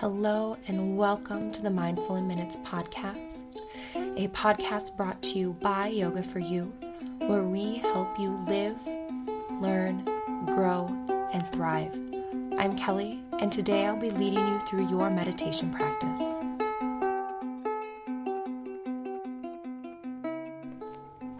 Hello, and welcome to the Mindful in Minutes podcast, a podcast brought to you by Yoga for You, where we help you live, learn, grow, and thrive. I'm Kelly, and today I'll be leading you through your meditation practice.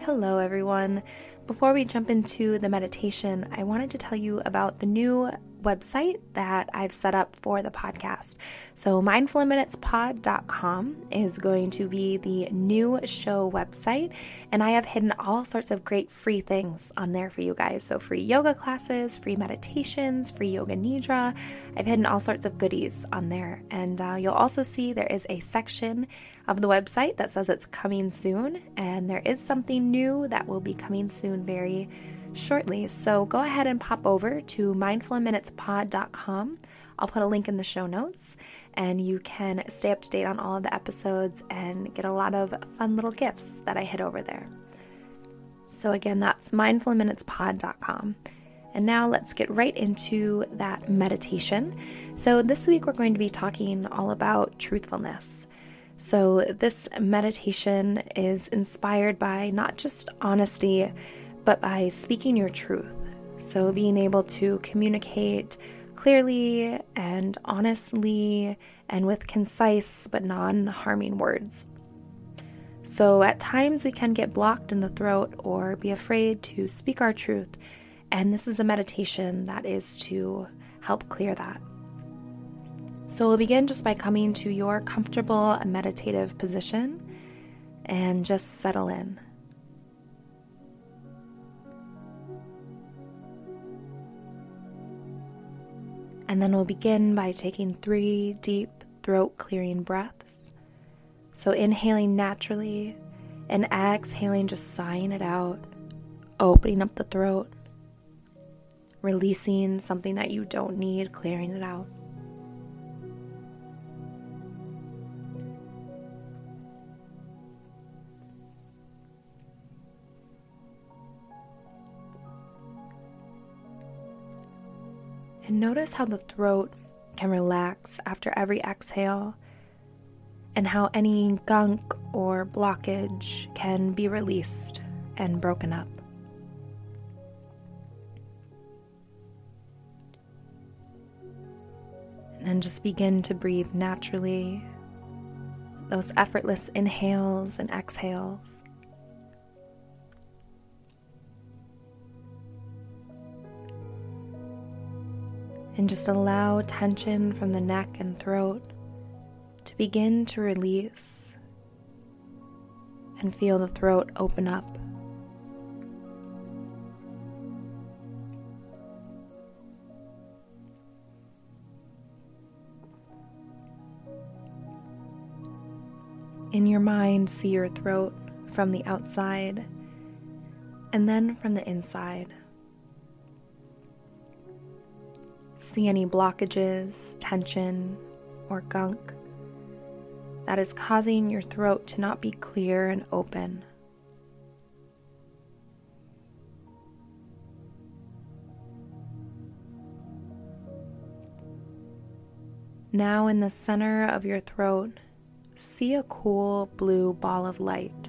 Hello, everyone. Before we jump into the meditation, I wanted to tell you about the new website that I've set up for the podcast. So, mindfulinminutespod.com is going to be the new show website, and I have hidden all sorts of great free things on there for you guys. So, free yoga classes, free meditations, free yoga nidra. I've hidden all sorts of goodies on there, and uh, you'll also see there is a section of the website that says it's coming soon, and there is something new that will be coming soon very shortly. So go ahead and pop over to mindfulinminutespod.com. I'll put a link in the show notes and you can stay up to date on all of the episodes and get a lot of fun little gifts that I hid over there. So again, that's mindfulinminutespod.com. And now let's get right into that meditation. So this week we're going to be talking all about truthfulness. So this meditation is inspired by not just honesty, but by speaking your truth. So, being able to communicate clearly and honestly and with concise but non harming words. So, at times we can get blocked in the throat or be afraid to speak our truth, and this is a meditation that is to help clear that. So, we'll begin just by coming to your comfortable meditative position and just settle in. And then we'll begin by taking three deep throat clearing breaths. So, inhaling naturally and exhaling, just sighing it out, opening up the throat, releasing something that you don't need, clearing it out. Notice how the throat can relax after every exhale, and how any gunk or blockage can be released and broken up. And then just begin to breathe naturally, those effortless inhales and exhales. And just allow tension from the neck and throat to begin to release and feel the throat open up. In your mind, see your throat from the outside and then from the inside. See any blockages, tension, or gunk that is causing your throat to not be clear and open. Now, in the center of your throat, see a cool blue ball of light.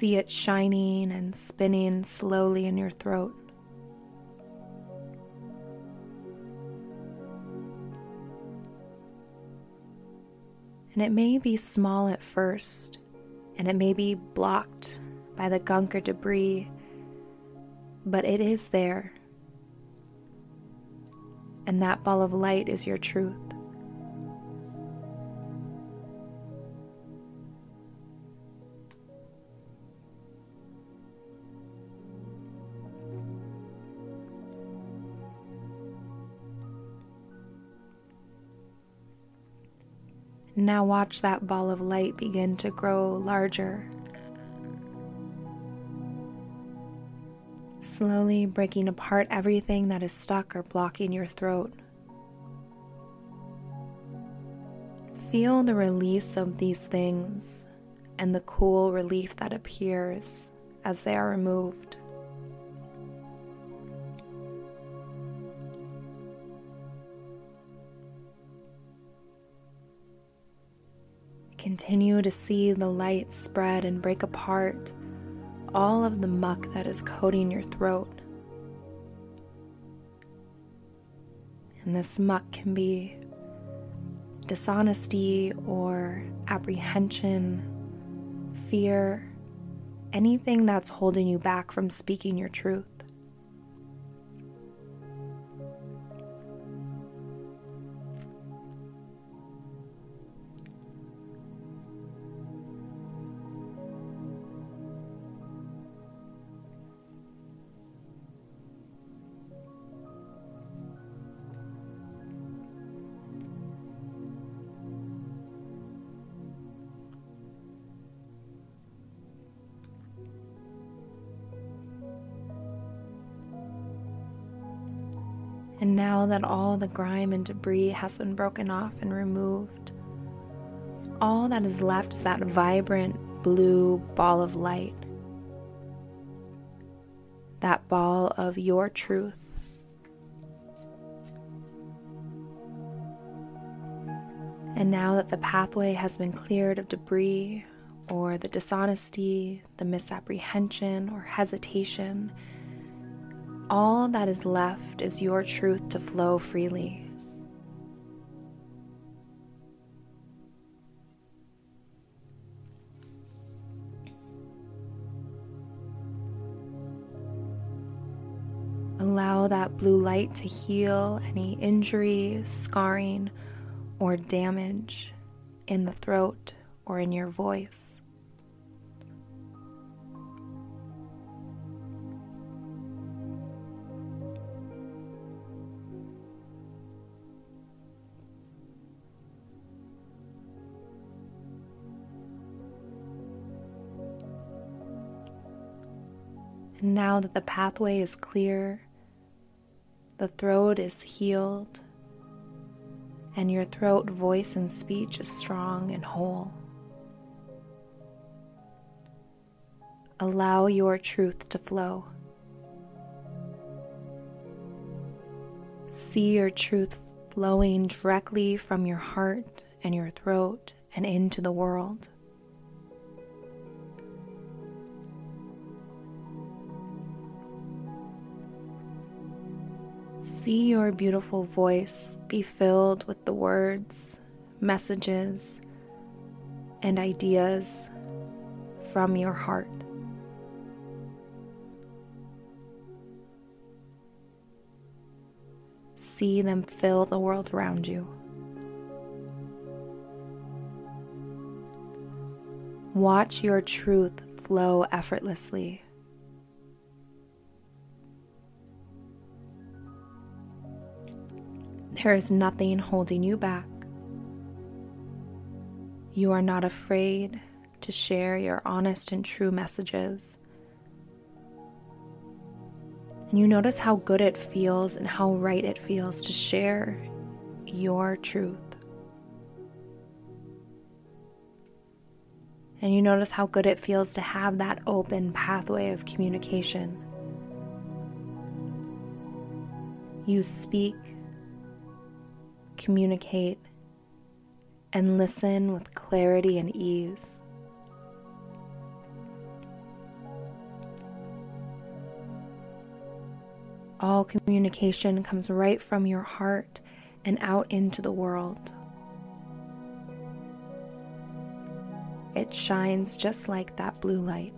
See it shining and spinning slowly in your throat. And it may be small at first, and it may be blocked by the gunk or debris, but it is there. And that ball of light is your truth. And now watch that ball of light begin to grow larger. Slowly breaking apart everything that is stuck or blocking your throat. Feel the release of these things and the cool relief that appears as they are removed. Continue to see the light spread and break apart all of the muck that is coating your throat. And this muck can be dishonesty or apprehension, fear, anything that's holding you back from speaking your truth. And now that all the grime and debris has been broken off and removed, all that is left is that vibrant blue ball of light. That ball of your truth. And now that the pathway has been cleared of debris or the dishonesty, the misapprehension or hesitation, all that is left is your truth to flow freely. Allow that blue light to heal any injury, scarring, or damage in the throat or in your voice. And now that the pathway is clear, the throat is healed, and your throat, voice, and speech is strong and whole. Allow your truth to flow. See your truth flowing directly from your heart and your throat and into the world. See your beautiful voice be filled with the words, messages, and ideas from your heart. See them fill the world around you. Watch your truth flow effortlessly. There is nothing holding you back. You are not afraid to share your honest and true messages. And you notice how good it feels and how right it feels to share your truth. And you notice how good it feels to have that open pathway of communication. You speak communicate, and listen with clarity and ease. All communication comes right from your heart and out into the world. It shines just like that blue light.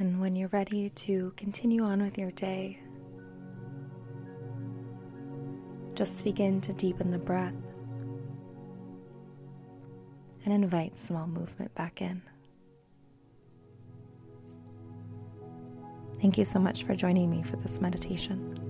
And when you're ready to continue on with your day, just begin to deepen the breath and invite small movement back in. Thank you so much for joining me for this meditation.